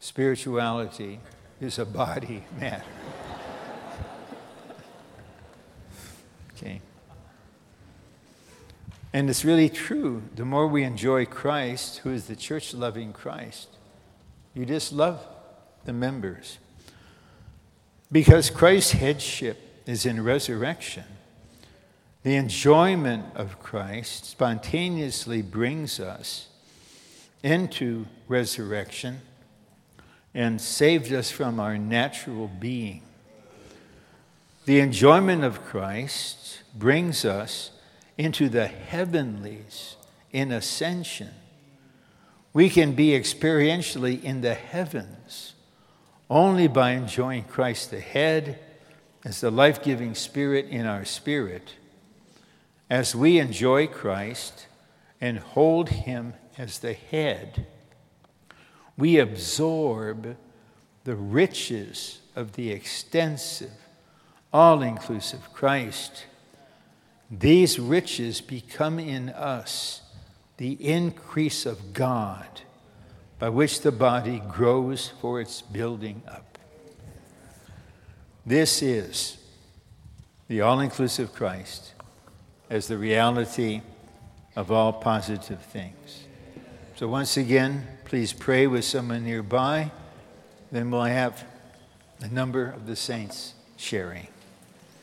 spirituality is a body matter. Okay. And it's really true. The more we enjoy Christ, who is the church loving Christ, you just love the members. Because Christ's headship is in resurrection, the enjoyment of Christ spontaneously brings us into resurrection and saved us from our natural being. The enjoyment of Christ brings us into the heavenlies in ascension. We can be experientially in the heavens only by enjoying Christ the head as the life giving spirit in our spirit. As we enjoy Christ and hold him as the head, we absorb the riches of the extensive all inclusive Christ, these riches become in us the increase of God by which the body grows for its building up. This is the all inclusive Christ as the reality of all positive things. So, once again, please pray with someone nearby. Then we'll have a number of the saints sharing.